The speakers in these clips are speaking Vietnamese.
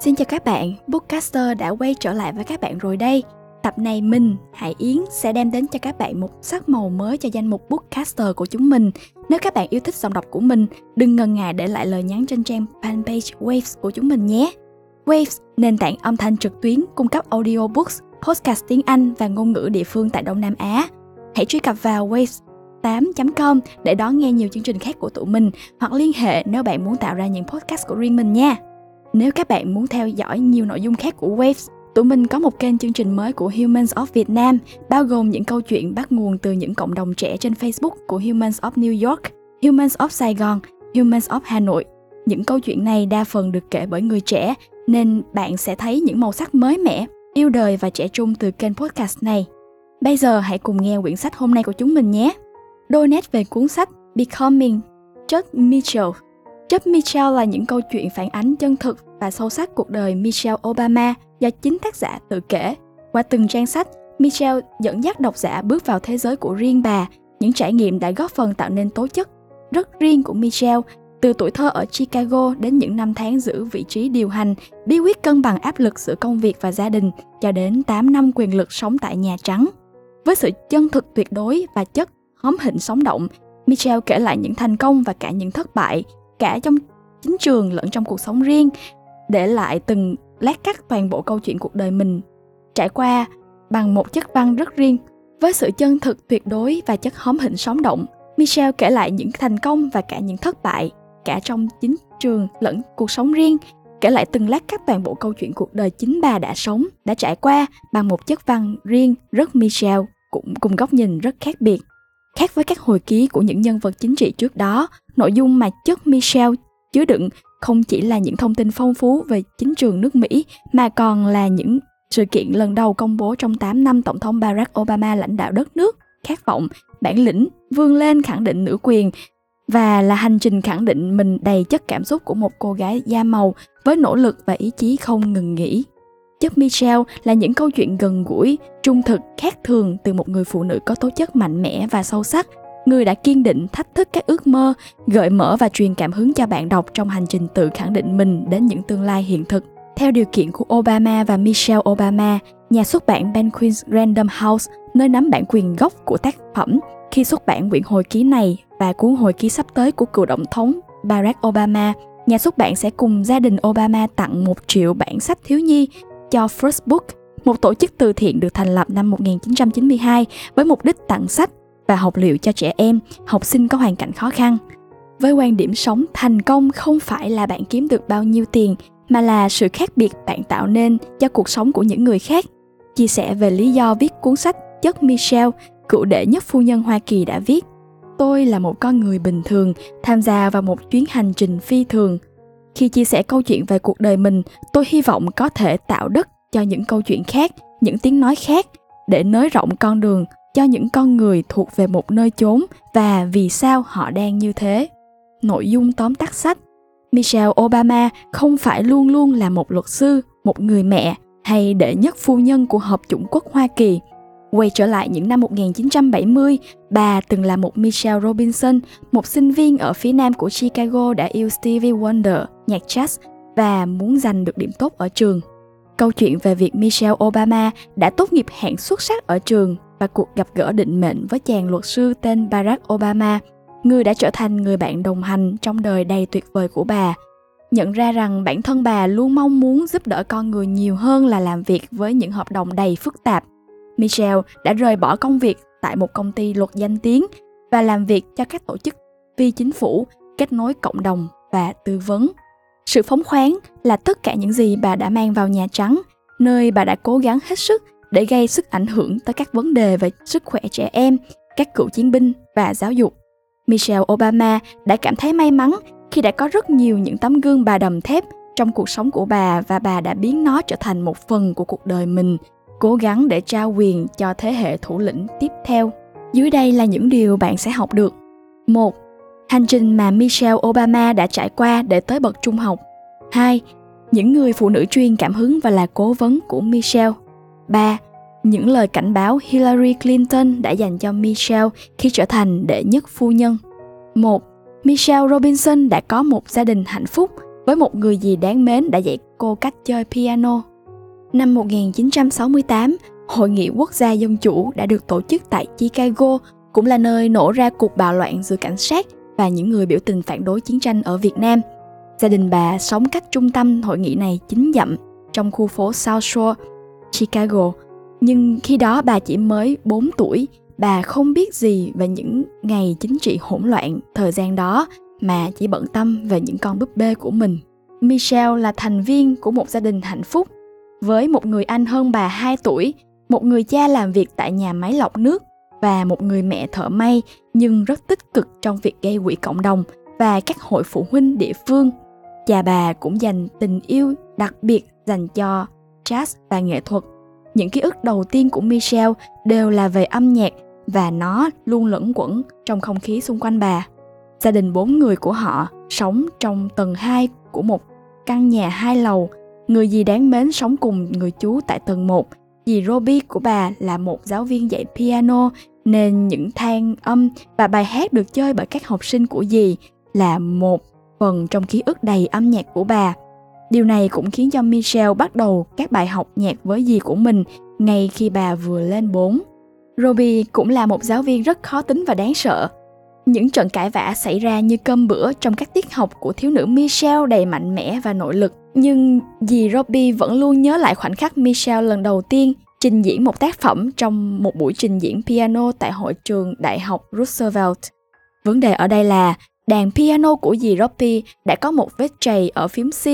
Xin chào các bạn, Bookcaster đã quay trở lại với các bạn rồi đây. Tập này mình, Hải Yến sẽ đem đến cho các bạn một sắc màu mới cho danh mục Bookcaster của chúng mình. Nếu các bạn yêu thích giọng đọc của mình, đừng ngần ngại để lại lời nhắn trên trang fanpage Waves của chúng mình nhé. Waves, nền tảng âm thanh trực tuyến cung cấp audiobooks, podcast tiếng Anh và ngôn ngữ địa phương tại Đông Nam Á. Hãy truy cập vào waves 8.com để đón nghe nhiều chương trình khác của tụi mình hoặc liên hệ nếu bạn muốn tạo ra những podcast của riêng mình nha. Nếu các bạn muốn theo dõi nhiều nội dung khác của Waves, tụi mình có một kênh chương trình mới của Humans of Việt Nam, bao gồm những câu chuyện bắt nguồn từ những cộng đồng trẻ trên Facebook của Humans of New York, Humans of Sài Gòn, Humans of Hà Nội. Những câu chuyện này đa phần được kể bởi người trẻ, nên bạn sẽ thấy những màu sắc mới mẻ, yêu đời và trẻ trung từ kênh podcast này. Bây giờ hãy cùng nghe quyển sách hôm nay của chúng mình nhé. Đôi nét về cuốn sách Becoming, Chuck Mitchell Job Michelle là những câu chuyện phản ánh chân thực và sâu sắc cuộc đời Michelle Obama do chính tác giả tự kể. Qua từng trang sách, Michelle dẫn dắt độc giả bước vào thế giới của riêng bà, những trải nghiệm đã góp phần tạo nên tố chất rất riêng của Michelle, từ tuổi thơ ở Chicago đến những năm tháng giữ vị trí điều hành, bí quyết cân bằng áp lực giữa công việc và gia đình, cho đến 8 năm quyền lực sống tại Nhà Trắng. Với sự chân thực tuyệt đối và chất hóm hình sống động, Michelle kể lại những thành công và cả những thất bại, cả trong chính trường lẫn trong cuộc sống riêng, để lại từng lát cắt toàn bộ câu chuyện cuộc đời mình trải qua bằng một chất văn rất riêng, với sự chân thực tuyệt đối và chất hóm hỉnh sống động. Michelle kể lại những thành công và cả những thất bại cả trong chính trường lẫn cuộc sống riêng, kể lại từng lát cắt toàn bộ câu chuyện cuộc đời chính bà đã sống, đã trải qua bằng một chất văn riêng rất michelle, cũng cùng góc nhìn rất khác biệt, khác với các hồi ký của những nhân vật chính trị trước đó. Nội dung mà chất Michelle chứa đựng không chỉ là những thông tin phong phú về chính trường nước Mỹ mà còn là những sự kiện lần đầu công bố trong 8 năm Tổng thống Barack Obama lãnh đạo đất nước, khát vọng, bản lĩnh, vươn lên khẳng định nữ quyền và là hành trình khẳng định mình đầy chất cảm xúc của một cô gái da màu với nỗ lực và ý chí không ngừng nghỉ. Chất Michelle là những câu chuyện gần gũi, trung thực, khác thường từ một người phụ nữ có tố chất mạnh mẽ và sâu sắc người đã kiên định thách thức các ước mơ, gợi mở và truyền cảm hứng cho bạn đọc trong hành trình tự khẳng định mình đến những tương lai hiện thực. Theo điều kiện của Obama và Michelle Obama, nhà xuất bản Ben Random House, nơi nắm bản quyền gốc của tác phẩm, khi xuất bản quyển hồi ký này và cuốn hồi ký sắp tới của cựu tổng thống Barack Obama, nhà xuất bản sẽ cùng gia đình Obama tặng một triệu bản sách thiếu nhi cho First Book, một tổ chức từ thiện được thành lập năm 1992 với mục đích tặng sách và học liệu cho trẻ em, học sinh có hoàn cảnh khó khăn. Với quan điểm sống thành công không phải là bạn kiếm được bao nhiêu tiền mà là sự khác biệt bạn tạo nên cho cuộc sống của những người khác. Chia sẻ về lý do viết cuốn sách Chất Michelle, cựu đệ nhất phu nhân Hoa Kỳ đã viết Tôi là một con người bình thường, tham gia vào một chuyến hành trình phi thường. Khi chia sẻ câu chuyện về cuộc đời mình, tôi hy vọng có thể tạo đất cho những câu chuyện khác, những tiếng nói khác để nới rộng con đường cho những con người thuộc về một nơi chốn và vì sao họ đang như thế. Nội dung tóm tắt sách Michelle Obama không phải luôn luôn là một luật sư, một người mẹ hay đệ nhất phu nhân của Hợp chủng quốc Hoa Kỳ. Quay trở lại những năm 1970, bà từng là một Michelle Robinson, một sinh viên ở phía nam của Chicago đã yêu Stevie Wonder, nhạc jazz và muốn giành được điểm tốt ở trường. Câu chuyện về việc Michelle Obama đã tốt nghiệp hạng xuất sắc ở trường và cuộc gặp gỡ định mệnh với chàng luật sư tên Barack Obama, người đã trở thành người bạn đồng hành trong đời đầy tuyệt vời của bà. Nhận ra rằng bản thân bà luôn mong muốn giúp đỡ con người nhiều hơn là làm việc với những hợp đồng đầy phức tạp. Michelle đã rời bỏ công việc tại một công ty luật danh tiếng và làm việc cho các tổ chức phi chính phủ, kết nối cộng đồng và tư vấn. Sự phóng khoáng là tất cả những gì bà đã mang vào Nhà Trắng, nơi bà đã cố gắng hết sức để gây sức ảnh hưởng tới các vấn đề về sức khỏe trẻ em, các cựu chiến binh và giáo dục. Michelle Obama đã cảm thấy may mắn khi đã có rất nhiều những tấm gương bà đầm thép trong cuộc sống của bà và bà đã biến nó trở thành một phần của cuộc đời mình, cố gắng để trao quyền cho thế hệ thủ lĩnh tiếp theo. Dưới đây là những điều bạn sẽ học được. một Hành trình mà Michelle Obama đã trải qua để tới bậc trung học. 2. Những người phụ nữ chuyên cảm hứng và là cố vấn của Michelle. 3. Những lời cảnh báo Hillary Clinton đã dành cho Michelle khi trở thành đệ nhất phu nhân. 1. Michelle Robinson đã có một gia đình hạnh phúc, với một người gì đáng mến đã dạy cô cách chơi piano. Năm 1968, Hội nghị quốc gia dân chủ đã được tổ chức tại Chicago, cũng là nơi nổ ra cuộc bạo loạn giữa cảnh sát và những người biểu tình phản đối chiến tranh ở Việt Nam. Gia đình bà sống cách trung tâm hội nghị này chính dặm trong khu phố South Shore, Chicago. Nhưng khi đó bà chỉ mới 4 tuổi, bà không biết gì về những ngày chính trị hỗn loạn thời gian đó mà chỉ bận tâm về những con búp bê của mình. Michelle là thành viên của một gia đình hạnh phúc với một người anh hơn bà 2 tuổi, một người cha làm việc tại nhà máy lọc nước và một người mẹ thợ may nhưng rất tích cực trong việc gây quỹ cộng đồng và các hội phụ huynh địa phương. Cha bà cũng dành tình yêu đặc biệt dành cho jazz và nghệ thuật. Những ký ức đầu tiên của Michelle đều là về âm nhạc và nó luôn lẫn quẩn trong không khí xung quanh bà. Gia đình bốn người của họ sống trong tầng 2 của một căn nhà hai lầu. Người dì đáng mến sống cùng người chú tại tầng 1. Dì Robbie của bà là một giáo viên dạy piano, nên những than âm và bài hát được chơi bởi các học sinh của dì là một phần trong ký ức đầy âm nhạc của bà. Điều này cũng khiến cho Michelle bắt đầu các bài học nhạc với dì của mình ngay khi bà vừa lên 4. Robbie cũng là một giáo viên rất khó tính và đáng sợ. Những trận cãi vã xảy ra như cơm bữa trong các tiết học của thiếu nữ Michelle đầy mạnh mẽ và nội lực. Nhưng dì Robbie vẫn luôn nhớ lại khoảnh khắc Michelle lần đầu tiên trình diễn một tác phẩm trong một buổi trình diễn piano tại hội trường Đại học Roosevelt. Vấn đề ở đây là đàn piano của dì Robbie đã có một vết trầy ở phím C,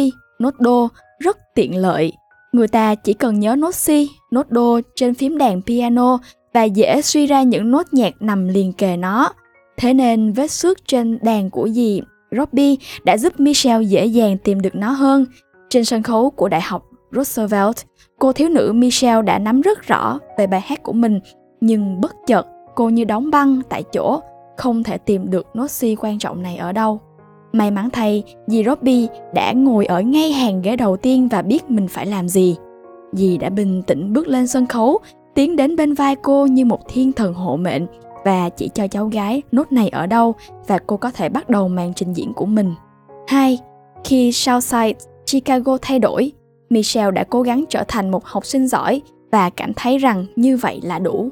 nốt đô, rất tiện lợi. Người ta chỉ cần nhớ nốt si, nốt đô trên phím đàn piano và dễ suy ra những nốt nhạc nằm liền kề nó. Thế nên vết xước trên đàn của dì Robbie đã giúp Michelle dễ dàng tìm được nó hơn. Trên sân khấu của Đại học Roosevelt, cô thiếu nữ Michelle đã nắm rất rõ về bài hát của mình, nhưng bất chợt cô như đóng băng tại chỗ, không thể tìm được nốt si quan trọng này ở đâu. May mắn thay, dì Robbie đã ngồi ở ngay hàng ghế đầu tiên và biết mình phải làm gì. Dì đã bình tĩnh bước lên sân khấu, tiến đến bên vai cô như một thiên thần hộ mệnh và chỉ cho cháu gái nốt này ở đâu và cô có thể bắt đầu màn trình diễn của mình. 2. Khi Southside Chicago thay đổi, Michelle đã cố gắng trở thành một học sinh giỏi và cảm thấy rằng như vậy là đủ.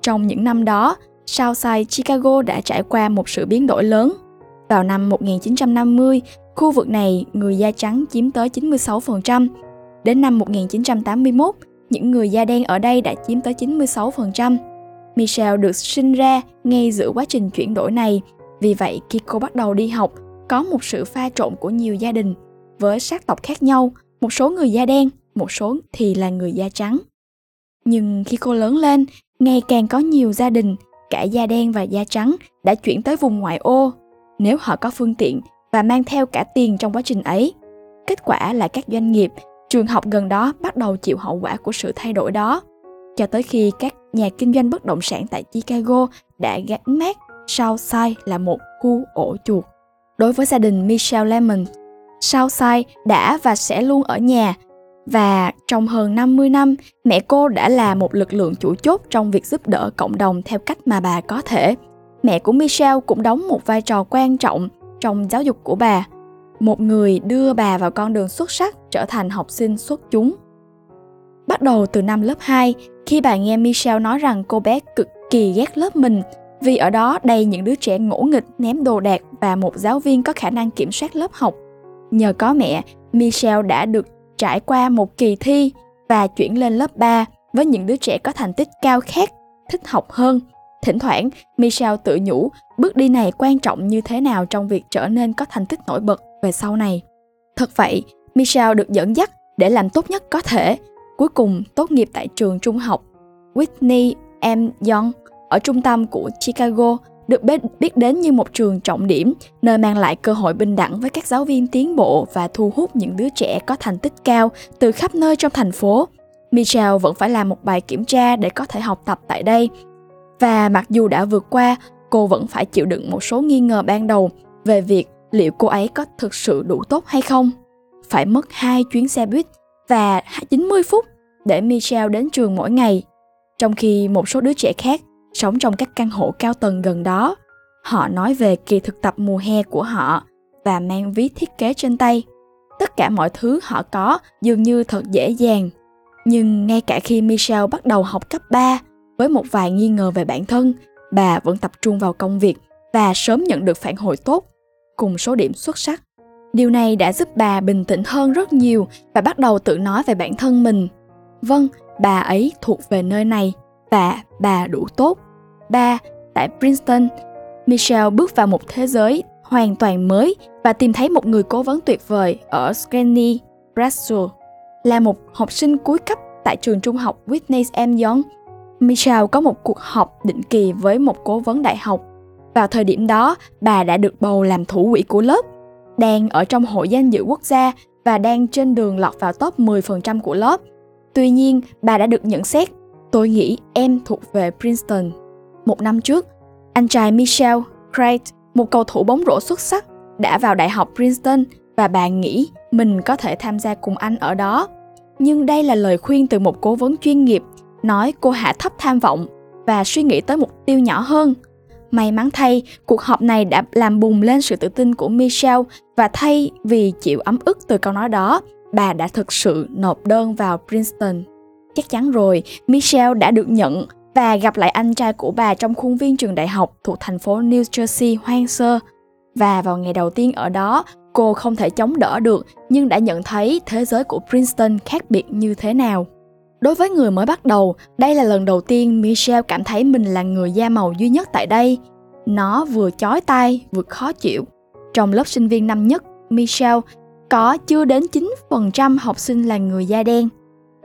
Trong những năm đó, Southside Chicago đã trải qua một sự biến đổi lớn. Vào năm 1950, khu vực này người da trắng chiếm tới 96%. Đến năm 1981, những người da đen ở đây đã chiếm tới 96%. Michelle được sinh ra ngay giữa quá trình chuyển đổi này, vì vậy khi cô bắt đầu đi học, có một sự pha trộn của nhiều gia đình với sắc tộc khác nhau, một số người da đen, một số thì là người da trắng. Nhưng khi cô lớn lên, ngày càng có nhiều gia đình, cả da đen và da trắng đã chuyển tới vùng ngoại ô, nếu họ có phương tiện và mang theo cả tiền trong quá trình ấy. Kết quả là các doanh nghiệp, trường học gần đó bắt đầu chịu hậu quả của sự thay đổi đó cho tới khi các nhà kinh doanh bất động sản tại Chicago đã gắn mát Southside là một khu ổ chuột. Đối với gia đình Michelle Lemon, Southside đã và sẽ luôn ở nhà và trong hơn 50 năm, mẹ cô đã là một lực lượng chủ chốt trong việc giúp đỡ cộng đồng theo cách mà bà có thể. Mẹ của Michelle cũng đóng một vai trò quan trọng trong giáo dục của bà, một người đưa bà vào con đường xuất sắc trở thành học sinh xuất chúng. Bắt đầu từ năm lớp 2, khi bà nghe Michelle nói rằng cô bé cực kỳ ghét lớp mình vì ở đó đầy những đứa trẻ ngỗ nghịch ném đồ đạc và một giáo viên có khả năng kiểm soát lớp học. Nhờ có mẹ, Michelle đã được trải qua một kỳ thi và chuyển lên lớp 3 với những đứa trẻ có thành tích cao khác, thích học hơn. Thỉnh thoảng, Michelle tự nhủ bước đi này quan trọng như thế nào trong việc trở nên có thành tích nổi bật về sau này. Thật vậy, Michelle được dẫn dắt để làm tốt nhất có thể Cuối cùng tốt nghiệp tại trường trung học Whitney M. Young ở trung tâm của Chicago được biết đến như một trường trọng điểm nơi mang lại cơ hội bình đẳng với các giáo viên tiến bộ và thu hút những đứa trẻ có thành tích cao từ khắp nơi trong thành phố. Michelle vẫn phải làm một bài kiểm tra để có thể học tập tại đây. Và mặc dù đã vượt qua, cô vẫn phải chịu đựng một số nghi ngờ ban đầu về việc liệu cô ấy có thực sự đủ tốt hay không. Phải mất hai chuyến xe buýt và 90 phút để Michelle đến trường mỗi ngày, trong khi một số đứa trẻ khác sống trong các căn hộ cao tầng gần đó. Họ nói về kỳ thực tập mùa hè của họ và mang ví thiết kế trên tay. tất cả mọi thứ họ có dường như thật dễ dàng. Nhưng ngay cả khi Michelle bắt đầu học cấp 3 với một vài nghi ngờ về bản thân, bà vẫn tập trung vào công việc và sớm nhận được phản hồi tốt cùng số điểm xuất sắc. Điều này đã giúp bà bình tĩnh hơn rất nhiều và bắt đầu tự nói về bản thân mình. Vâng, bà ấy thuộc về nơi này và bà đủ tốt. Ba, tại Princeton, Michelle bước vào một thế giới hoàn toàn mới và tìm thấy một người cố vấn tuyệt vời ở Screeney, Bradshaw. Là một học sinh cuối cấp tại trường trung học Whitney M. Young, Michelle có một cuộc họp định kỳ với một cố vấn đại học. Vào thời điểm đó, bà đã được bầu làm thủ quỹ của lớp, đang ở trong hội danh dự quốc gia và đang trên đường lọt vào top 10% của lớp. Tuy nhiên, bà đã được nhận xét, tôi nghĩ em thuộc về Princeton. Một năm trước, anh trai Michelle, Craig, một cầu thủ bóng rổ xuất sắc, đã vào Đại học Princeton và bà nghĩ mình có thể tham gia cùng anh ở đó. Nhưng đây là lời khuyên từ một cố vấn chuyên nghiệp, nói cô hạ thấp tham vọng và suy nghĩ tới mục tiêu nhỏ hơn. May mắn thay, cuộc họp này đã làm bùng lên sự tự tin của Michelle và thay vì chịu ấm ức từ câu nói đó, bà đã thực sự nộp đơn vào Princeton. Chắc chắn rồi, Michelle đã được nhận và gặp lại anh trai của bà trong khuôn viên trường đại học thuộc thành phố New Jersey hoang sơ. Và vào ngày đầu tiên ở đó, cô không thể chống đỡ được nhưng đã nhận thấy thế giới của Princeton khác biệt như thế nào. Đối với người mới bắt đầu, đây là lần đầu tiên Michelle cảm thấy mình là người da màu duy nhất tại đây. Nó vừa chói tai, vừa khó chịu. Trong lớp sinh viên năm nhất, Michelle có chưa đến 9% học sinh là người da đen.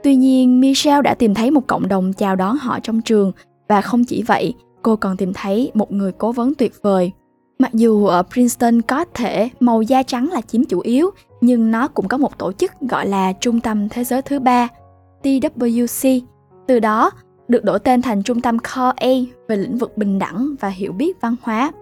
Tuy nhiên, Michelle đã tìm thấy một cộng đồng chào đón họ trong trường và không chỉ vậy, cô còn tìm thấy một người cố vấn tuyệt vời. Mặc dù ở Princeton có thể màu da trắng là chiếm chủ yếu, nhưng nó cũng có một tổ chức gọi là Trung tâm Thế giới thứ ba, TWC. Từ đó, được đổi tên thành Trung tâm Core A về lĩnh vực bình đẳng và hiểu biết văn hóa.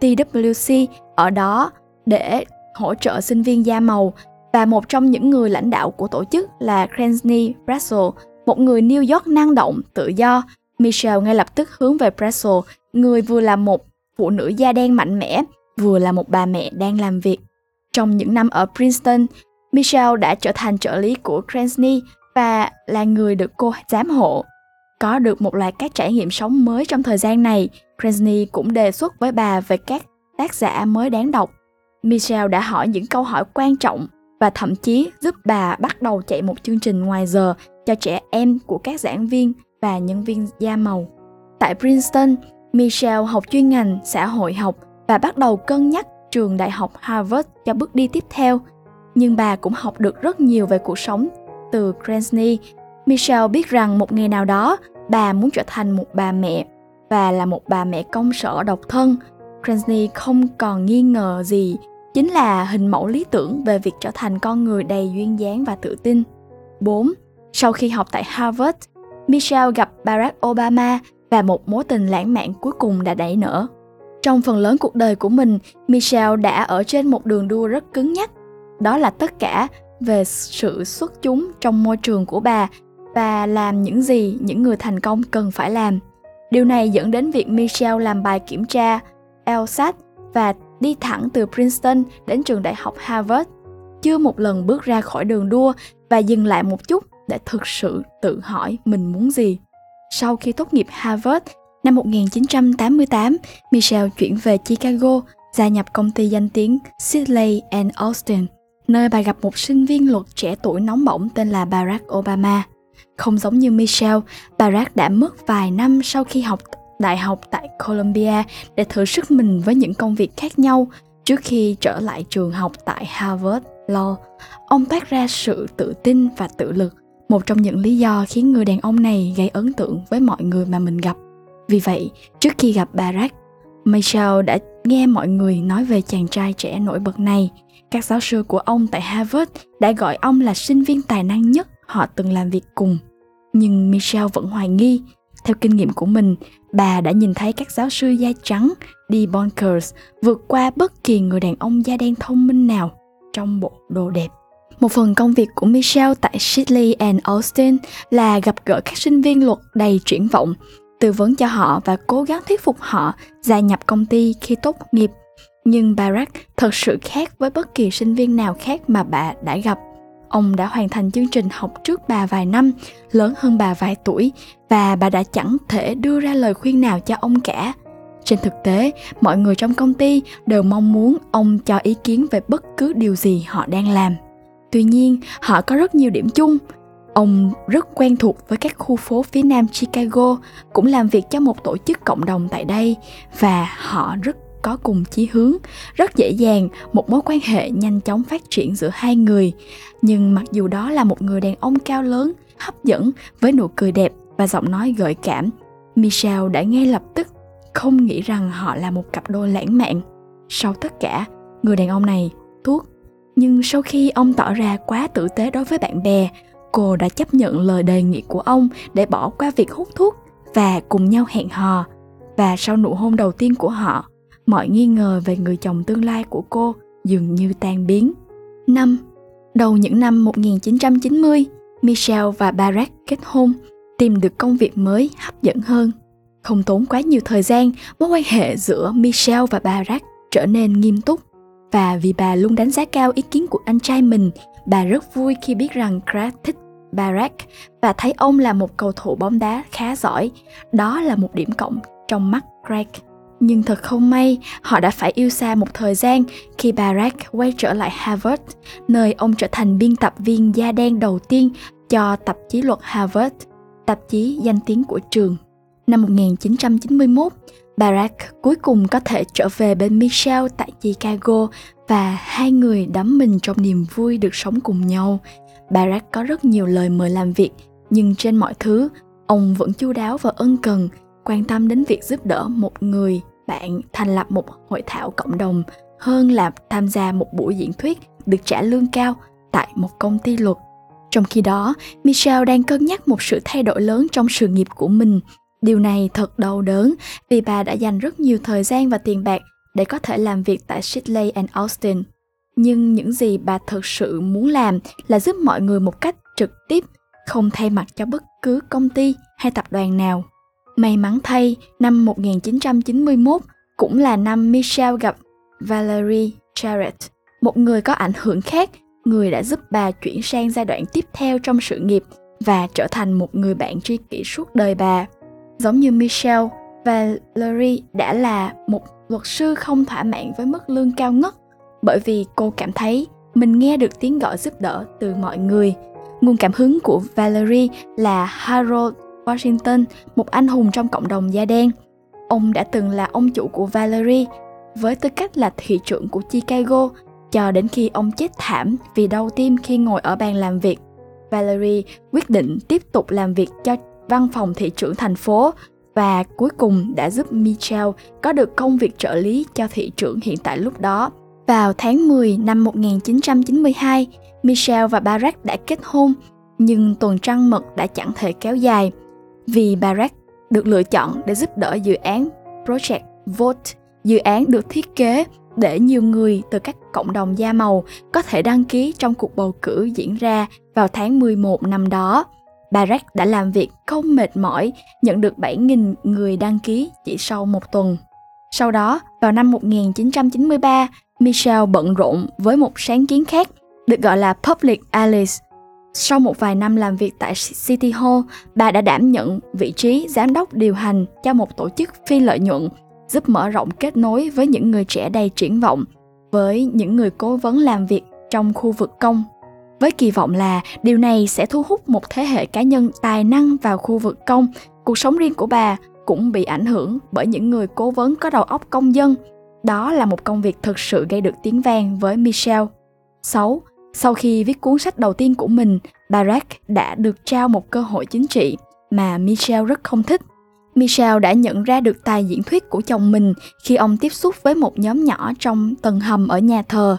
TWC ở đó để hỗ trợ sinh viên da màu và một trong những người lãnh đạo của tổ chức là Cransney Bressel, một người New York năng động, tự do. Michelle ngay lập tức hướng về Bressel, người vừa là một phụ nữ da đen mạnh mẽ, vừa là một bà mẹ đang làm việc. Trong những năm ở Princeton, Michelle đã trở thành trợ lý của Cransney và là người được cô giám hộ. Có được một loạt các trải nghiệm sống mới trong thời gian này, Krasny cũng đề xuất với bà về các tác giả mới đáng đọc. Michelle đã hỏi những câu hỏi quan trọng và thậm chí giúp bà bắt đầu chạy một chương trình ngoài giờ cho trẻ em của các giảng viên và nhân viên da màu. Tại Princeton, Michelle học chuyên ngành xã hội học và bắt đầu cân nhắc trường đại học Harvard cho bước đi tiếp theo. Nhưng bà cũng học được rất nhiều về cuộc sống từ Krasny, Michelle biết rằng một ngày nào đó bà muốn trở thành một bà mẹ và là một bà mẹ công sở độc thân. Krasny không còn nghi ngờ gì chính là hình mẫu lý tưởng về việc trở thành con người đầy duyên dáng và tự tin. 4. Sau khi học tại Harvard, Michelle gặp Barack Obama và một mối tình lãng mạn cuối cùng đã đẩy nở. Trong phần lớn cuộc đời của mình, Michelle đã ở trên một đường đua rất cứng nhắc. Đó là tất cả về sự xuất chúng trong môi trường của bà và làm những gì những người thành công cần phải làm. Điều này dẫn đến việc Michelle làm bài kiểm tra LSAT và đi thẳng từ Princeton đến trường đại học Harvard, chưa một lần bước ra khỏi đường đua và dừng lại một chút để thực sự tự hỏi mình muốn gì. Sau khi tốt nghiệp Harvard, năm 1988, Michelle chuyển về Chicago, gia nhập công ty danh tiếng Sidley and Austin, nơi bà gặp một sinh viên luật trẻ tuổi nóng bỏng tên là Barack Obama. Không giống như Michelle, Barack đã mất vài năm sau khi học đại học tại Columbia để thử sức mình với những công việc khác nhau trước khi trở lại trường học tại Harvard Law. Ông toát ra sự tự tin và tự lực, một trong những lý do khiến người đàn ông này gây ấn tượng với mọi người mà mình gặp. Vì vậy, trước khi gặp Barack, Michelle đã nghe mọi người nói về chàng trai trẻ nổi bật này. Các giáo sư của ông tại Harvard đã gọi ông là sinh viên tài năng nhất họ từng làm việc cùng. Nhưng Michelle vẫn hoài nghi. Theo kinh nghiệm của mình, bà đã nhìn thấy các giáo sư da trắng đi bonkers vượt qua bất kỳ người đàn ông da đen thông minh nào trong bộ đồ đẹp. Một phần công việc của Michelle tại Shidley and Austin là gặp gỡ các sinh viên luật đầy triển vọng, tư vấn cho họ và cố gắng thuyết phục họ gia nhập công ty khi tốt nghiệp. Nhưng Barack thật sự khác với bất kỳ sinh viên nào khác mà bà đã gặp. Ông đã hoàn thành chương trình học trước bà vài năm, lớn hơn bà vài tuổi và bà đã chẳng thể đưa ra lời khuyên nào cho ông cả. Trên thực tế, mọi người trong công ty đều mong muốn ông cho ý kiến về bất cứ điều gì họ đang làm. Tuy nhiên, họ có rất nhiều điểm chung. Ông rất quen thuộc với các khu phố phía nam Chicago, cũng làm việc cho một tổ chức cộng đồng tại đây và họ rất có cùng chí hướng, rất dễ dàng, một mối quan hệ nhanh chóng phát triển giữa hai người. Nhưng mặc dù đó là một người đàn ông cao lớn, hấp dẫn, với nụ cười đẹp và giọng nói gợi cảm, michelle đã ngay lập tức không nghĩ rằng họ là một cặp đôi lãng mạn. Sau tất cả, người đàn ông này thuốc nhưng sau khi ông tỏ ra quá tử tế đối với bạn bè, cô đã chấp nhận lời đề nghị của ông để bỏ qua việc hút thuốc và cùng nhau hẹn hò. Và sau nụ hôn đầu tiên của họ mọi nghi ngờ về người chồng tương lai của cô dường như tan biến. Năm, Đầu những năm 1990, Michelle và Barack kết hôn, tìm được công việc mới hấp dẫn hơn. Không tốn quá nhiều thời gian, mối quan hệ giữa Michelle và Barack trở nên nghiêm túc. Và vì bà luôn đánh giá cao ý kiến của anh trai mình, bà rất vui khi biết rằng Craig thích Barack và thấy ông là một cầu thủ bóng đá khá giỏi. Đó là một điểm cộng trong mắt Craig. Nhưng thật không may, họ đã phải yêu xa một thời gian khi Barack quay trở lại Harvard, nơi ông trở thành biên tập viên da đen đầu tiên cho tạp chí luật Harvard, tạp chí danh tiếng của trường. Năm 1991, Barack cuối cùng có thể trở về bên Michelle tại Chicago và hai người đắm mình trong niềm vui được sống cùng nhau. Barack có rất nhiều lời mời làm việc, nhưng trên mọi thứ, ông vẫn chu đáo và ân cần, quan tâm đến việc giúp đỡ một người bạn thành lập một hội thảo cộng đồng hơn là tham gia một buổi diễn thuyết được trả lương cao tại một công ty luật. Trong khi đó, Michelle đang cân nhắc một sự thay đổi lớn trong sự nghiệp của mình. Điều này thật đau đớn vì bà đã dành rất nhiều thời gian và tiền bạc để có thể làm việc tại Shirley and Austin. Nhưng những gì bà thực sự muốn làm là giúp mọi người một cách trực tiếp, không thay mặt cho bất cứ công ty hay tập đoàn nào. May mắn thay, năm 1991 cũng là năm Michelle gặp Valerie Jarrett, một người có ảnh hưởng khác, người đã giúp bà chuyển sang giai đoạn tiếp theo trong sự nghiệp và trở thành một người bạn tri kỷ suốt đời bà. Giống như Michelle, Valerie đã là một luật sư không thỏa mãn với mức lương cao ngất bởi vì cô cảm thấy mình nghe được tiếng gọi giúp đỡ từ mọi người. Nguồn cảm hứng của Valerie là Harold Washington, một anh hùng trong cộng đồng da đen. Ông đã từng là ông chủ của Valerie, với tư cách là thị trưởng của Chicago, cho đến khi ông chết thảm vì đau tim khi ngồi ở bàn làm việc. Valerie quyết định tiếp tục làm việc cho văn phòng thị trưởng thành phố và cuối cùng đã giúp Michelle có được công việc trợ lý cho thị trưởng hiện tại lúc đó. Vào tháng 10 năm 1992, Michelle và Barack đã kết hôn, nhưng tuần trăng mật đã chẳng thể kéo dài – vì Barack được lựa chọn để giúp đỡ dự án Project Vote. Dự án được thiết kế để nhiều người từ các cộng đồng da màu có thể đăng ký trong cuộc bầu cử diễn ra vào tháng 11 năm đó. Barack đã làm việc không mệt mỏi, nhận được 7.000 người đăng ký chỉ sau một tuần. Sau đó, vào năm 1993, Michelle bận rộn với một sáng kiến khác, được gọi là Public Alice, sau một vài năm làm việc tại City Hall, bà đã đảm nhận vị trí giám đốc điều hành cho một tổ chức phi lợi nhuận, giúp mở rộng kết nối với những người trẻ đầy triển vọng, với những người cố vấn làm việc trong khu vực công. Với kỳ vọng là điều này sẽ thu hút một thế hệ cá nhân tài năng vào khu vực công, cuộc sống riêng của bà cũng bị ảnh hưởng bởi những người cố vấn có đầu óc công dân. Đó là một công việc thực sự gây được tiếng vang với Michelle. 6. Sau khi viết cuốn sách đầu tiên của mình, Barack đã được trao một cơ hội chính trị mà Michelle rất không thích. Michelle đã nhận ra được tài diễn thuyết của chồng mình khi ông tiếp xúc với một nhóm nhỏ trong tầng hầm ở nhà thờ.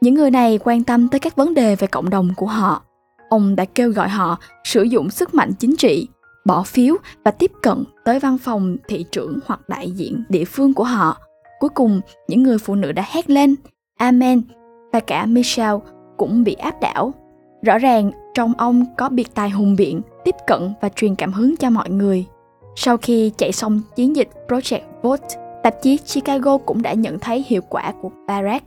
Những người này quan tâm tới các vấn đề về cộng đồng của họ. Ông đã kêu gọi họ sử dụng sức mạnh chính trị, bỏ phiếu và tiếp cận tới văn phòng thị trưởng hoặc đại diện địa phương của họ. Cuối cùng, những người phụ nữ đã hét lên Amen và cả Michelle cũng bị áp đảo. Rõ ràng trong ông có biệt tài hùng biện, tiếp cận và truyền cảm hứng cho mọi người. Sau khi chạy xong chiến dịch Project Vote, tạp chí Chicago cũng đã nhận thấy hiệu quả của Barack.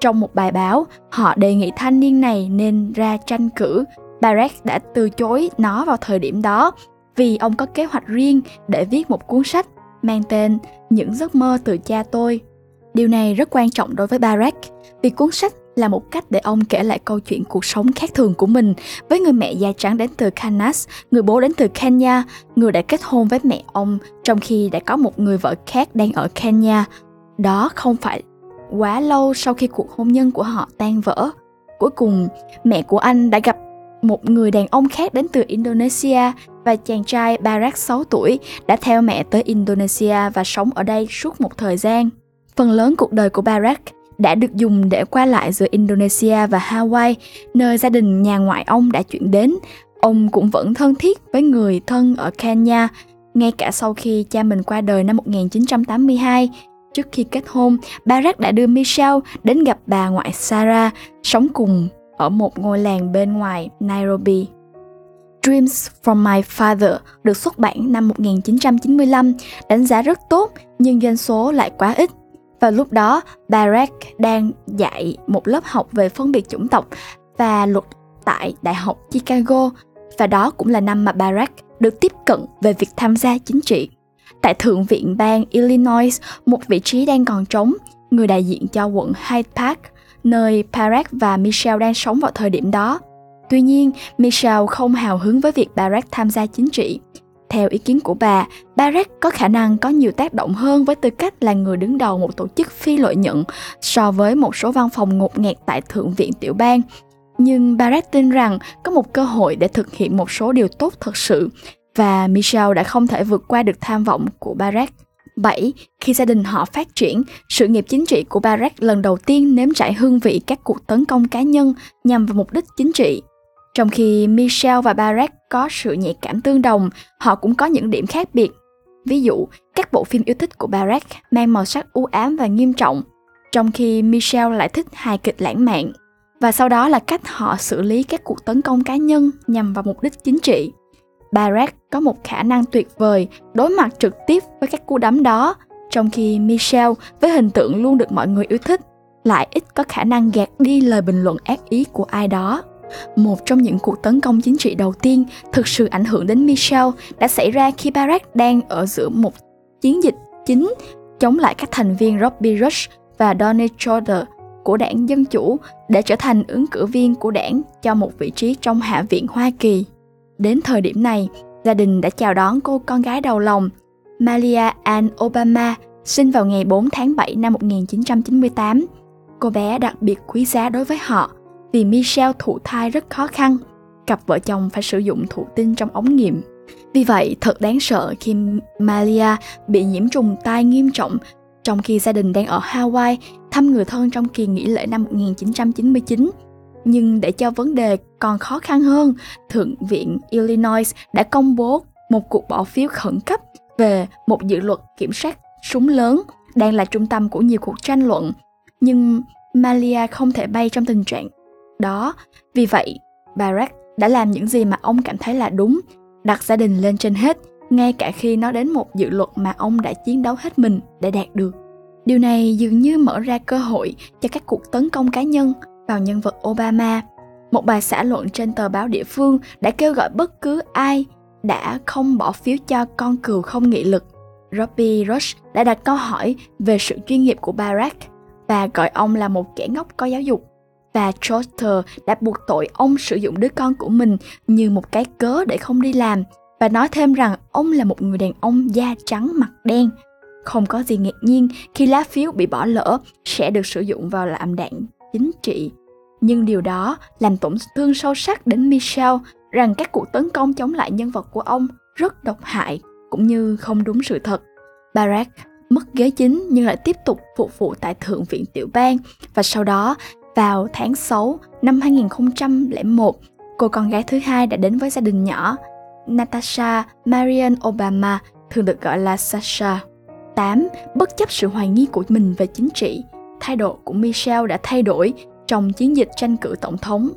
Trong một bài báo, họ đề nghị thanh niên này nên ra tranh cử. Barack đã từ chối nó vào thời điểm đó vì ông có kế hoạch riêng để viết một cuốn sách mang tên Những giấc mơ từ cha tôi. Điều này rất quan trọng đối với Barack vì cuốn sách là một cách để ông kể lại câu chuyện cuộc sống khác thường của mình với người mẹ da trắng đến từ Kansas, người bố đến từ Kenya, người đã kết hôn với mẹ ông trong khi đã có một người vợ khác đang ở Kenya. Đó không phải quá lâu sau khi cuộc hôn nhân của họ tan vỡ. Cuối cùng, mẹ của anh đã gặp một người đàn ông khác đến từ Indonesia và chàng trai Barak 6 tuổi đã theo mẹ tới Indonesia và sống ở đây suốt một thời gian. Phần lớn cuộc đời của Barak đã được dùng để qua lại giữa Indonesia và Hawaii, nơi gia đình nhà ngoại ông đã chuyển đến. Ông cũng vẫn thân thiết với người thân ở Kenya, ngay cả sau khi cha mình qua đời năm 1982. Trước khi kết hôn, Barack đã đưa Michelle đến gặp bà ngoại Sarah, sống cùng ở một ngôi làng bên ngoài Nairobi. Dreams from My Father được xuất bản năm 1995, đánh giá rất tốt nhưng doanh số lại quá ít. Và lúc đó, Barack đang dạy một lớp học về phân biệt chủng tộc và luật tại Đại học Chicago và đó cũng là năm mà Barack được tiếp cận về việc tham gia chính trị. Tại Thượng viện bang Illinois, một vị trí đang còn trống, người đại diện cho quận Hyde Park, nơi Barack và Michelle đang sống vào thời điểm đó. Tuy nhiên, Michelle không hào hứng với việc Barack tham gia chính trị. Theo ý kiến của bà, Barack có khả năng có nhiều tác động hơn với tư cách là người đứng đầu một tổ chức phi lợi nhuận so với một số văn phòng ngột ngạt tại Thượng viện tiểu bang. Nhưng Barack tin rằng có một cơ hội để thực hiện một số điều tốt thật sự và Michelle đã không thể vượt qua được tham vọng của Barack. 7. Khi gia đình họ phát triển, sự nghiệp chính trị của Barack lần đầu tiên nếm trải hương vị các cuộc tấn công cá nhân nhằm vào mục đích chính trị. Trong khi Michelle và Barack có sự nhạy cảm tương đồng, họ cũng có những điểm khác biệt. Ví dụ, các bộ phim yêu thích của Barack mang màu sắc u ám và nghiêm trọng, trong khi Michelle lại thích hài kịch lãng mạn. Và sau đó là cách họ xử lý các cuộc tấn công cá nhân nhằm vào mục đích chính trị. Barack có một khả năng tuyệt vời đối mặt trực tiếp với các cú đấm đó, trong khi Michelle với hình tượng luôn được mọi người yêu thích lại ít có khả năng gạt đi lời bình luận ác ý của ai đó. Một trong những cuộc tấn công chính trị đầu tiên thực sự ảnh hưởng đến Michelle đã xảy ra khi Barack đang ở giữa một chiến dịch chính chống lại các thành viên Robbie Rush và Donald Schroeder của đảng Dân Chủ để trở thành ứng cử viên của đảng cho một vị trí trong Hạ viện Hoa Kỳ. Đến thời điểm này, gia đình đã chào đón cô con gái đầu lòng, Malia Ann Obama, sinh vào ngày 4 tháng 7 năm 1998. Cô bé đặc biệt quý giá đối với họ vì Michelle thụ thai rất khó khăn, cặp vợ chồng phải sử dụng thụ tinh trong ống nghiệm. Vì vậy, thật đáng sợ khi Malia bị nhiễm trùng tai nghiêm trọng trong khi gia đình đang ở Hawaii thăm người thân trong kỳ nghỉ lễ năm 1999 nhưng để cho vấn đề còn khó khăn hơn, Thượng viện Illinois đã công bố một cuộc bỏ phiếu khẩn cấp về một dự luật kiểm soát súng lớn đang là trung tâm của nhiều cuộc tranh luận. Nhưng Malia không thể bay trong tình trạng đó. Vì vậy, Barack đã làm những gì mà ông cảm thấy là đúng, đặt gia đình lên trên hết, ngay cả khi nó đến một dự luật mà ông đã chiến đấu hết mình để đạt được. Điều này dường như mở ra cơ hội cho các cuộc tấn công cá nhân vào nhân vật Obama. Một bài xã luận trên tờ báo địa phương đã kêu gọi bất cứ ai đã không bỏ phiếu cho con cừu không nghị lực. Robbie Rush đã đặt câu hỏi về sự chuyên nghiệp của Barack và gọi ông là một kẻ ngốc có giáo dục. Và Trotter đã buộc tội ông sử dụng đứa con của mình như một cái cớ để không đi làm và nói thêm rằng ông là một người đàn ông da trắng mặt đen. Không có gì ngạc nhiên khi lá phiếu bị bỏ lỡ sẽ được sử dụng vào làm đạn chính trị. Nhưng điều đó làm tổn thương sâu sắc đến Michelle rằng các cuộc tấn công chống lại nhân vật của ông rất độc hại, cũng như không đúng sự thật. Barack mất ghế chính nhưng lại tiếp tục phục vụ tại Thượng viện tiểu bang và sau đó vào tháng 6 năm 2001, cô con gái thứ hai đã đến với gia đình nhỏ, Natasha Marian Obama, thường được gọi là Sasha. 8. Bất chấp sự hoài nghi của mình về chính trị, thái độ của Michelle đã thay đổi trong chiến dịch tranh cử tổng thống.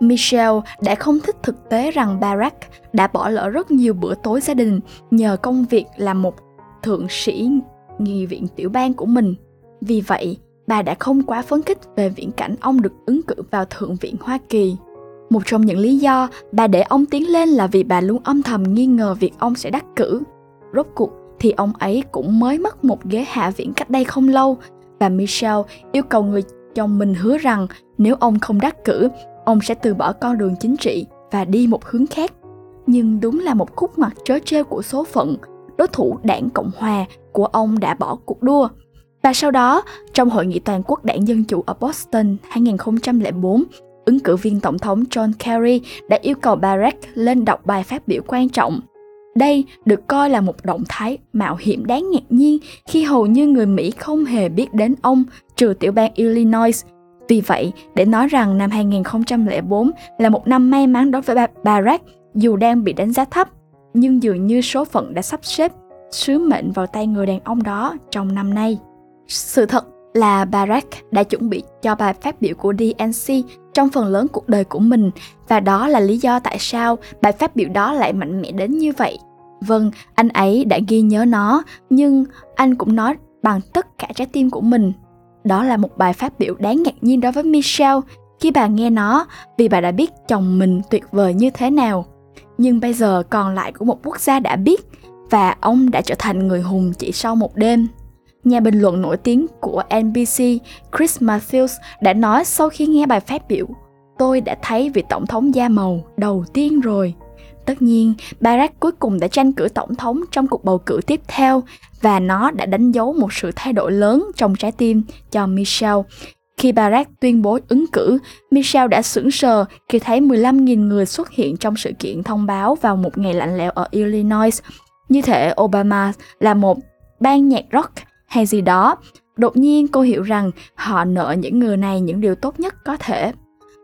Michelle đã không thích thực tế rằng Barack đã bỏ lỡ rất nhiều bữa tối gia đình nhờ công việc làm một thượng sĩ nghị viện tiểu bang của mình. Vì vậy, bà đã không quá phấn khích về viễn cảnh ông được ứng cử vào Thượng viện Hoa Kỳ. Một trong những lý do bà để ông tiến lên là vì bà luôn âm thầm nghi ngờ việc ông sẽ đắc cử. Rốt cuộc thì ông ấy cũng mới mất một ghế hạ viện cách đây không lâu và Michelle yêu cầu người chồng mình hứa rằng nếu ông không đắc cử, ông sẽ từ bỏ con đường chính trị và đi một hướng khác. Nhưng đúng là một khúc ngoặt trớ trêu của số phận, đối thủ đảng Cộng Hòa của ông đã bỏ cuộc đua. Và sau đó, trong hội nghị toàn quốc đảng Dân Chủ ở Boston 2004, ứng cử viên tổng thống John Kerry đã yêu cầu Barack lên đọc bài phát biểu quan trọng. Đây được coi là một động thái mạo hiểm đáng ngạc nhiên khi hầu như người Mỹ không hề biết đến ông trừ tiểu bang Illinois. Vì vậy, để nói rằng năm 2004 là một năm may mắn đối với Barack dù đang bị đánh giá thấp, nhưng dường như số phận đã sắp xếp sứ mệnh vào tay người đàn ông đó trong năm nay. Sự thật là Barack đã chuẩn bị cho bài phát biểu của DNC trong phần lớn cuộc đời của mình và đó là lý do tại sao bài phát biểu đó lại mạnh mẽ đến như vậy. Vâng, anh ấy đã ghi nhớ nó, nhưng anh cũng nói bằng tất cả trái tim của mình. Đó là một bài phát biểu đáng ngạc nhiên đối với Michelle khi bà nghe nó vì bà đã biết chồng mình tuyệt vời như thế nào. Nhưng bây giờ còn lại của một quốc gia đã biết và ông đã trở thành người hùng chỉ sau một đêm. Nhà bình luận nổi tiếng của NBC Chris Matthews đã nói sau khi nghe bài phát biểu, tôi đã thấy vị tổng thống da màu đầu tiên rồi. Tất nhiên, Barack cuối cùng đã tranh cử tổng thống trong cuộc bầu cử tiếp theo và nó đã đánh dấu một sự thay đổi lớn trong trái tim cho Michelle. Khi Barack tuyên bố ứng cử, Michelle đã sững sờ khi thấy 15.000 người xuất hiện trong sự kiện thông báo vào một ngày lạnh lẽo ở Illinois. Như thể Obama là một ban nhạc rock hay gì đó. Đột nhiên cô hiểu rằng họ nợ những người này những điều tốt nhất có thể.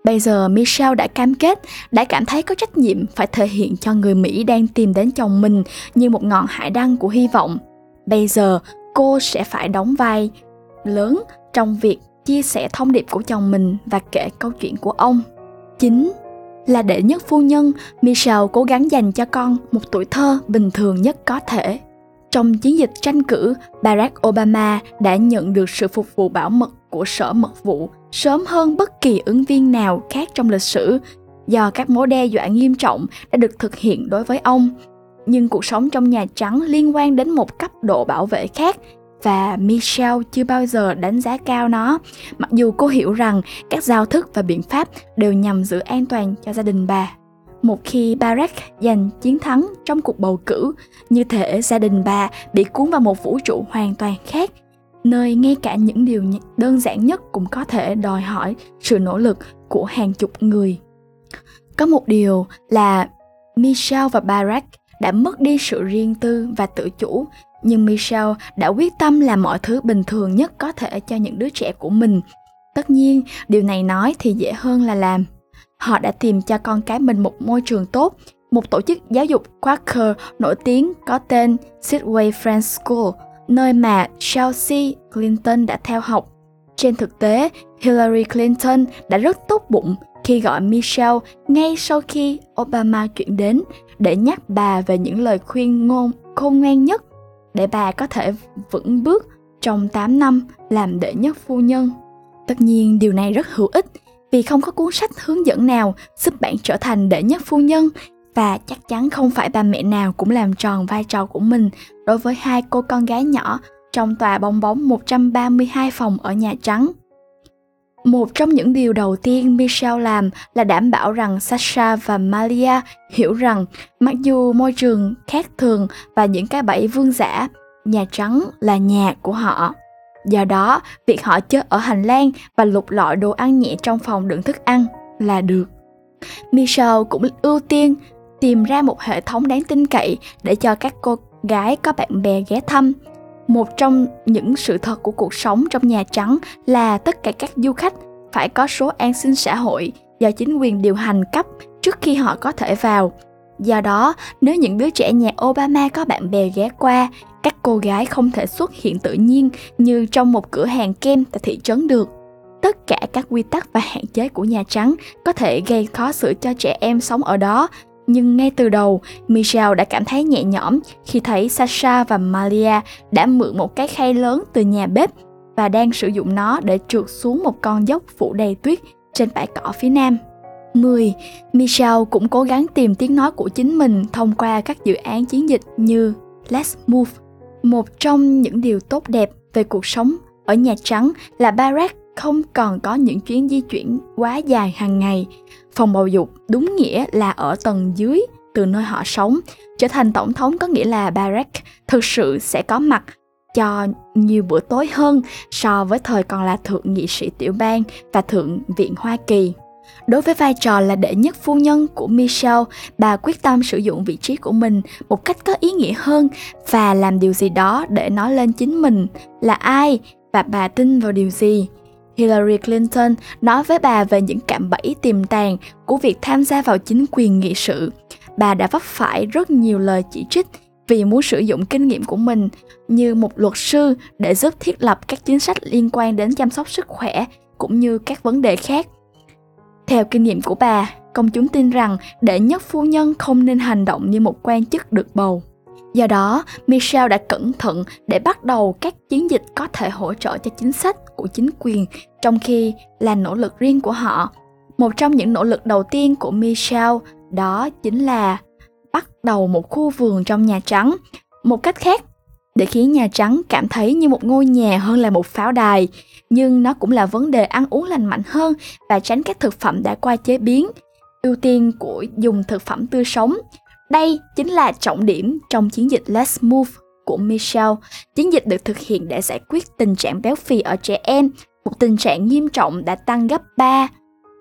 Bây giờ Michelle đã cam kết, đã cảm thấy có trách nhiệm phải thể hiện cho người Mỹ đang tìm đến chồng mình như một ngọn hải đăng của hy vọng. Bây giờ cô sẽ phải đóng vai lớn trong việc chia sẻ thông điệp của chồng mình và kể câu chuyện của ông. Chính là đệ nhất phu nhân, Michelle cố gắng dành cho con một tuổi thơ bình thường nhất có thể. Trong chiến dịch tranh cử, Barack Obama đã nhận được sự phục vụ bảo mật của Sở Mật vụ sớm hơn bất kỳ ứng viên nào khác trong lịch sử do các mối đe dọa nghiêm trọng đã được thực hiện đối với ông. Nhưng cuộc sống trong Nhà Trắng liên quan đến một cấp độ bảo vệ khác và Michelle chưa bao giờ đánh giá cao nó, mặc dù cô hiểu rằng các giao thức và biện pháp đều nhằm giữ an toàn cho gia đình bà một khi Barack giành chiến thắng trong cuộc bầu cử, như thể gia đình bà bị cuốn vào một vũ trụ hoàn toàn khác, nơi ngay cả những điều đơn giản nhất cũng có thể đòi hỏi sự nỗ lực của hàng chục người. Có một điều là Michelle và Barack đã mất đi sự riêng tư và tự chủ, nhưng Michelle đã quyết tâm làm mọi thứ bình thường nhất có thể cho những đứa trẻ của mình. Tất nhiên, điều này nói thì dễ hơn là làm họ đã tìm cho con cái mình một môi trường tốt, một tổ chức giáo dục Quaker nổi tiếng có tên Sidway Friends School, nơi mà Chelsea Clinton đã theo học. Trên thực tế, Hillary Clinton đã rất tốt bụng khi gọi Michelle ngay sau khi Obama chuyển đến để nhắc bà về những lời khuyên ngôn khôn ngoan nhất để bà có thể vững bước trong 8 năm làm đệ nhất phu nhân. Tất nhiên điều này rất hữu ích vì không có cuốn sách hướng dẫn nào giúp bạn trở thành đệ nhất phu nhân và chắc chắn không phải bà mẹ nào cũng làm tròn vai trò của mình đối với hai cô con gái nhỏ trong tòa bong bóng 132 phòng ở Nhà Trắng. Một trong những điều đầu tiên Michelle làm là đảm bảo rằng Sasha và Malia hiểu rằng mặc dù môi trường khác thường và những cái bẫy vương giả, Nhà Trắng là nhà của họ. Do đó, việc họ chơi ở hành lang và lục lọi đồ ăn nhẹ trong phòng đựng thức ăn là được. Michelle cũng ưu tiên tìm ra một hệ thống đáng tin cậy để cho các cô gái có bạn bè ghé thăm. Một trong những sự thật của cuộc sống trong Nhà Trắng là tất cả các du khách phải có số an sinh xã hội do chính quyền điều hành cấp trước khi họ có thể vào. Do đó, nếu những đứa trẻ nhà Obama có bạn bè ghé qua, các cô gái không thể xuất hiện tự nhiên như trong một cửa hàng kem tại thị trấn được. Tất cả các quy tắc và hạn chế của Nhà Trắng có thể gây khó xử cho trẻ em sống ở đó Nhưng ngay từ đầu, Michelle đã cảm thấy nhẹ nhõm khi thấy Sasha và Malia đã mượn một cái khay lớn từ nhà bếp và đang sử dụng nó để trượt xuống một con dốc phủ đầy tuyết trên bãi cỏ phía nam. 10. Michelle cũng cố gắng tìm tiếng nói của chính mình thông qua các dự án chiến dịch như Let's Move. Một trong những điều tốt đẹp về cuộc sống ở Nhà Trắng là Barack không còn có những chuyến di chuyển quá dài hàng ngày. Phòng bầu dục đúng nghĩa là ở tầng dưới, từ nơi họ sống. Trở thành tổng thống có nghĩa là Barack thực sự sẽ có mặt cho nhiều bữa tối hơn so với thời còn là thượng nghị sĩ tiểu bang và thượng viện Hoa Kỳ. Đối với vai trò là đệ nhất phu nhân của Michelle, bà quyết tâm sử dụng vị trí của mình một cách có ý nghĩa hơn và làm điều gì đó để nói lên chính mình là ai và bà tin vào điều gì. Hillary Clinton nói với bà về những cạm bẫy tiềm tàng của việc tham gia vào chính quyền nghị sự. Bà đã vấp phải rất nhiều lời chỉ trích vì muốn sử dụng kinh nghiệm của mình như một luật sư để giúp thiết lập các chính sách liên quan đến chăm sóc sức khỏe cũng như các vấn đề khác. Theo kinh nghiệm của bà, công chúng tin rằng đệ nhất phu nhân không nên hành động như một quan chức được bầu. Do đó, Michelle đã cẩn thận để bắt đầu các chiến dịch có thể hỗ trợ cho chính sách của chính quyền, trong khi là nỗ lực riêng của họ. Một trong những nỗ lực đầu tiên của Michelle đó chính là bắt đầu một khu vườn trong Nhà Trắng. Một cách khác, để khiến Nhà Trắng cảm thấy như một ngôi nhà hơn là một pháo đài, nhưng nó cũng là vấn đề ăn uống lành mạnh hơn và tránh các thực phẩm đã qua chế biến. Ưu tiên của dùng thực phẩm tươi sống. Đây chính là trọng điểm trong chiến dịch Let's Move của Michelle. Chiến dịch được thực hiện để giải quyết tình trạng béo phì ở trẻ em, một tình trạng nghiêm trọng đã tăng gấp 3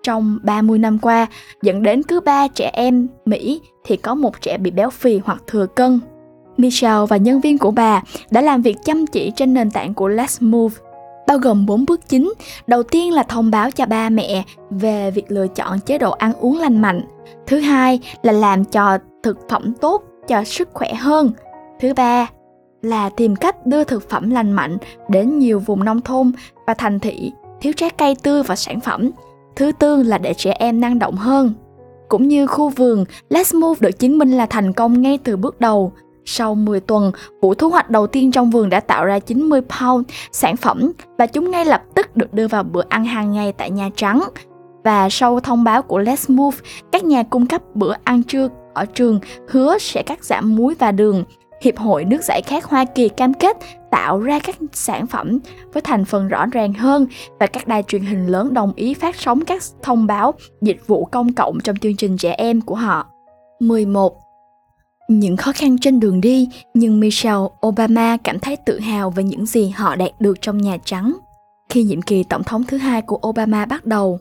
trong 30 năm qua, dẫn đến cứ 3 trẻ em Mỹ thì có một trẻ bị béo phì hoặc thừa cân. Michelle và nhân viên của bà đã làm việc chăm chỉ trên nền tảng của Let's Move, bao gồm 4 bước chính. Đầu tiên là thông báo cho ba mẹ về việc lựa chọn chế độ ăn uống lành mạnh. Thứ hai là làm cho thực phẩm tốt cho sức khỏe hơn. Thứ ba là tìm cách đưa thực phẩm lành mạnh đến nhiều vùng nông thôn và thành thị thiếu trái cây tươi và sản phẩm. Thứ tư là để trẻ em năng động hơn. Cũng như khu vườn, Let's Move được chứng minh là thành công ngay từ bước đầu. Sau 10 tuần, vụ thu hoạch đầu tiên trong vườn đã tạo ra 90 pound sản phẩm và chúng ngay lập tức được đưa vào bữa ăn hàng ngày tại Nhà Trắng. Và sau thông báo của Let's Move, các nhà cung cấp bữa ăn trưa ở trường hứa sẽ cắt giảm muối và đường. Hiệp hội nước giải khát Hoa Kỳ cam kết tạo ra các sản phẩm với thành phần rõ ràng hơn và các đài truyền hình lớn đồng ý phát sóng các thông báo dịch vụ công cộng trong chương trình trẻ em của họ. 11. Những khó khăn trên đường đi, nhưng Michelle Obama cảm thấy tự hào về những gì họ đạt được trong Nhà Trắng. Khi nhiệm kỳ tổng thống thứ hai của Obama bắt đầu,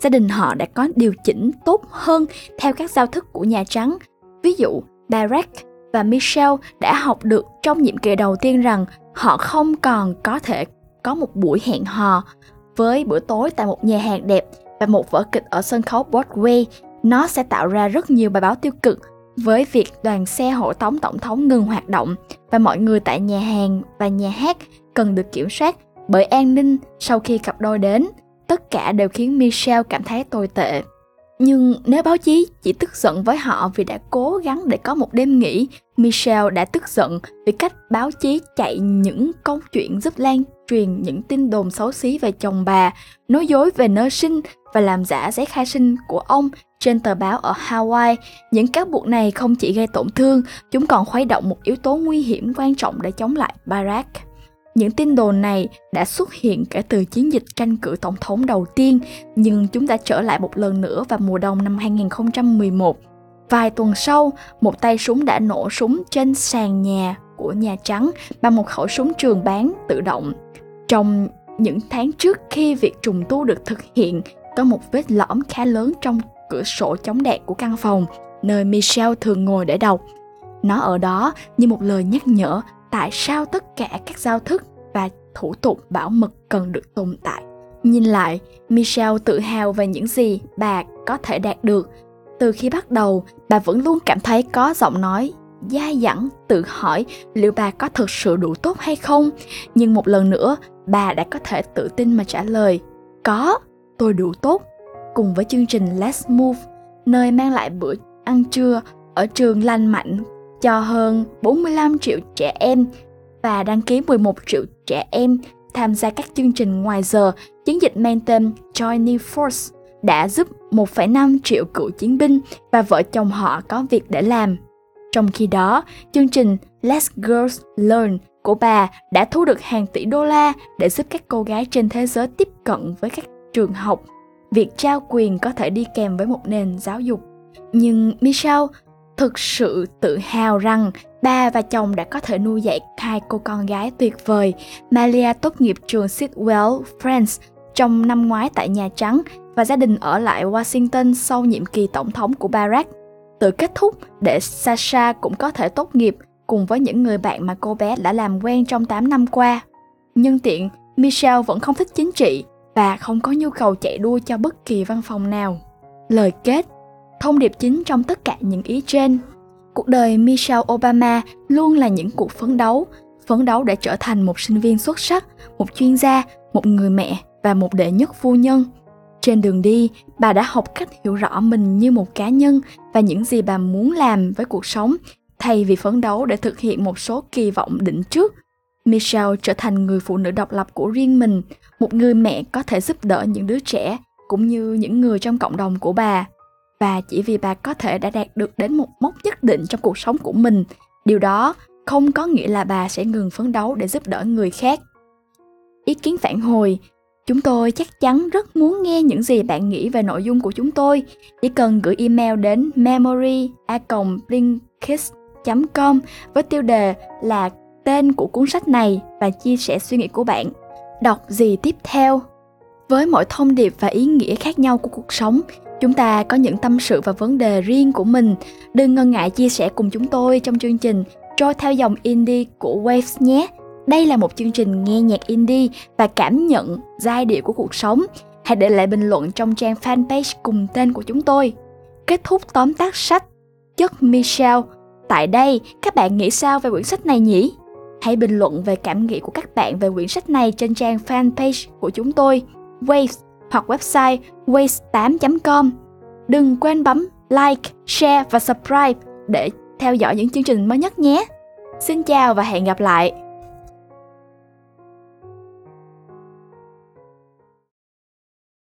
gia đình họ đã có điều chỉnh tốt hơn theo các giao thức của Nhà Trắng. Ví dụ, Barack và Michelle đã học được trong nhiệm kỳ đầu tiên rằng họ không còn có thể có một buổi hẹn hò với bữa tối tại một nhà hàng đẹp và một vở kịch ở sân khấu Broadway. Nó sẽ tạo ra rất nhiều bài báo tiêu cực với việc đoàn xe hộ tống tổng thống ngừng hoạt động và mọi người tại nhà hàng và nhà hát cần được kiểm soát bởi an ninh sau khi cặp đôi đến. Tất cả đều khiến Michelle cảm thấy tồi tệ. Nhưng nếu báo chí chỉ tức giận với họ vì đã cố gắng để có một đêm nghỉ, Michelle đã tức giận vì cách báo chí chạy những câu chuyện giúp lan truyền những tin đồn xấu xí về chồng bà, nói dối về nơi sinh và làm giả giấy khai sinh của ông trên tờ báo ở Hawaii. Những cáo buộc này không chỉ gây tổn thương, chúng còn khuấy động một yếu tố nguy hiểm quan trọng để chống lại Barack. Những tin đồn này đã xuất hiện kể từ chiến dịch tranh cử tổng thống đầu tiên, nhưng chúng đã trở lại một lần nữa vào mùa đông năm 2011. Vài tuần sau, một tay súng đã nổ súng trên sàn nhà của Nhà Trắng bằng một khẩu súng trường bán tự động. Trong những tháng trước khi việc trùng tu được thực hiện, có một vết lõm khá lớn trong cửa sổ chống đạn của căn phòng, nơi Michelle thường ngồi để đọc. Nó ở đó như một lời nhắc nhở tại sao tất cả các giao thức và thủ tục bảo mật cần được tồn tại. Nhìn lại, Michelle tự hào về những gì bà có thể đạt được. Từ khi bắt đầu, bà vẫn luôn cảm thấy có giọng nói dai dẳng tự hỏi liệu bà có thực sự đủ tốt hay không. Nhưng một lần nữa, bà đã có thể tự tin mà trả lời, có, tôi đủ tốt. Cùng với chương trình Let's Move, nơi mang lại bữa ăn trưa ở trường lành mạnh cho hơn 45 triệu trẻ em và đăng ký 11 triệu trẻ em tham gia các chương trình ngoài giờ. Chiến dịch mang tên Joining Force đã giúp 1,5 triệu cựu chiến binh và vợ chồng họ có việc để làm. Trong khi đó, chương trình Let's Girls Learn của bà đã thu được hàng tỷ đô la để giúp các cô gái trên thế giới tiếp cận với các trường học. Việc trao quyền có thể đi kèm với một nền giáo dục. Nhưng Michelle thực sự tự hào rằng bà và chồng đã có thể nuôi dạy hai cô con gái tuyệt vời. Malia tốt nghiệp trường Sidwell Friends trong năm ngoái tại Nhà Trắng và gia đình ở lại Washington sau nhiệm kỳ tổng thống của Barack. Tự kết thúc để Sasha cũng có thể tốt nghiệp cùng với những người bạn mà cô bé đã làm quen trong 8 năm qua. Nhân tiện, Michelle vẫn không thích chính trị và không có nhu cầu chạy đua cho bất kỳ văn phòng nào. Lời kết Thông điệp chính trong tất cả những ý trên. Cuộc đời Michelle Obama luôn là những cuộc phấn đấu, phấn đấu để trở thành một sinh viên xuất sắc, một chuyên gia, một người mẹ và một đệ nhất phu nhân. Trên đường đi, bà đã học cách hiểu rõ mình như một cá nhân và những gì bà muốn làm với cuộc sống, thay vì phấn đấu để thực hiện một số kỳ vọng định trước. Michelle trở thành người phụ nữ độc lập của riêng mình, một người mẹ có thể giúp đỡ những đứa trẻ cũng như những người trong cộng đồng của bà và chỉ vì bà có thể đã đạt được đến một mốc nhất định trong cuộc sống của mình điều đó không có nghĩa là bà sẽ ngừng phấn đấu để giúp đỡ người khác ý kiến phản hồi chúng tôi chắc chắn rất muốn nghe những gì bạn nghĩ về nội dung của chúng tôi chỉ cần gửi email đến memory com với tiêu đề là tên của cuốn sách này và chia sẻ suy nghĩ của bạn đọc gì tiếp theo với mỗi thông điệp và ý nghĩa khác nhau của cuộc sống, Chúng ta có những tâm sự và vấn đề riêng của mình. Đừng ngần ngại chia sẻ cùng chúng tôi trong chương trình Trôi theo dòng indie của Waves nhé. Đây là một chương trình nghe nhạc indie và cảm nhận giai điệu của cuộc sống. Hãy để lại bình luận trong trang fanpage cùng tên của chúng tôi. Kết thúc tóm tắt sách Chất Michelle. Tại đây, các bạn nghĩ sao về quyển sách này nhỉ? Hãy bình luận về cảm nghĩ của các bạn về quyển sách này trên trang fanpage của chúng tôi, Waves hoặc website waves8.com. Đừng quên bấm like, share và subscribe để theo dõi những chương trình mới nhất nhé. Xin chào và hẹn gặp lại!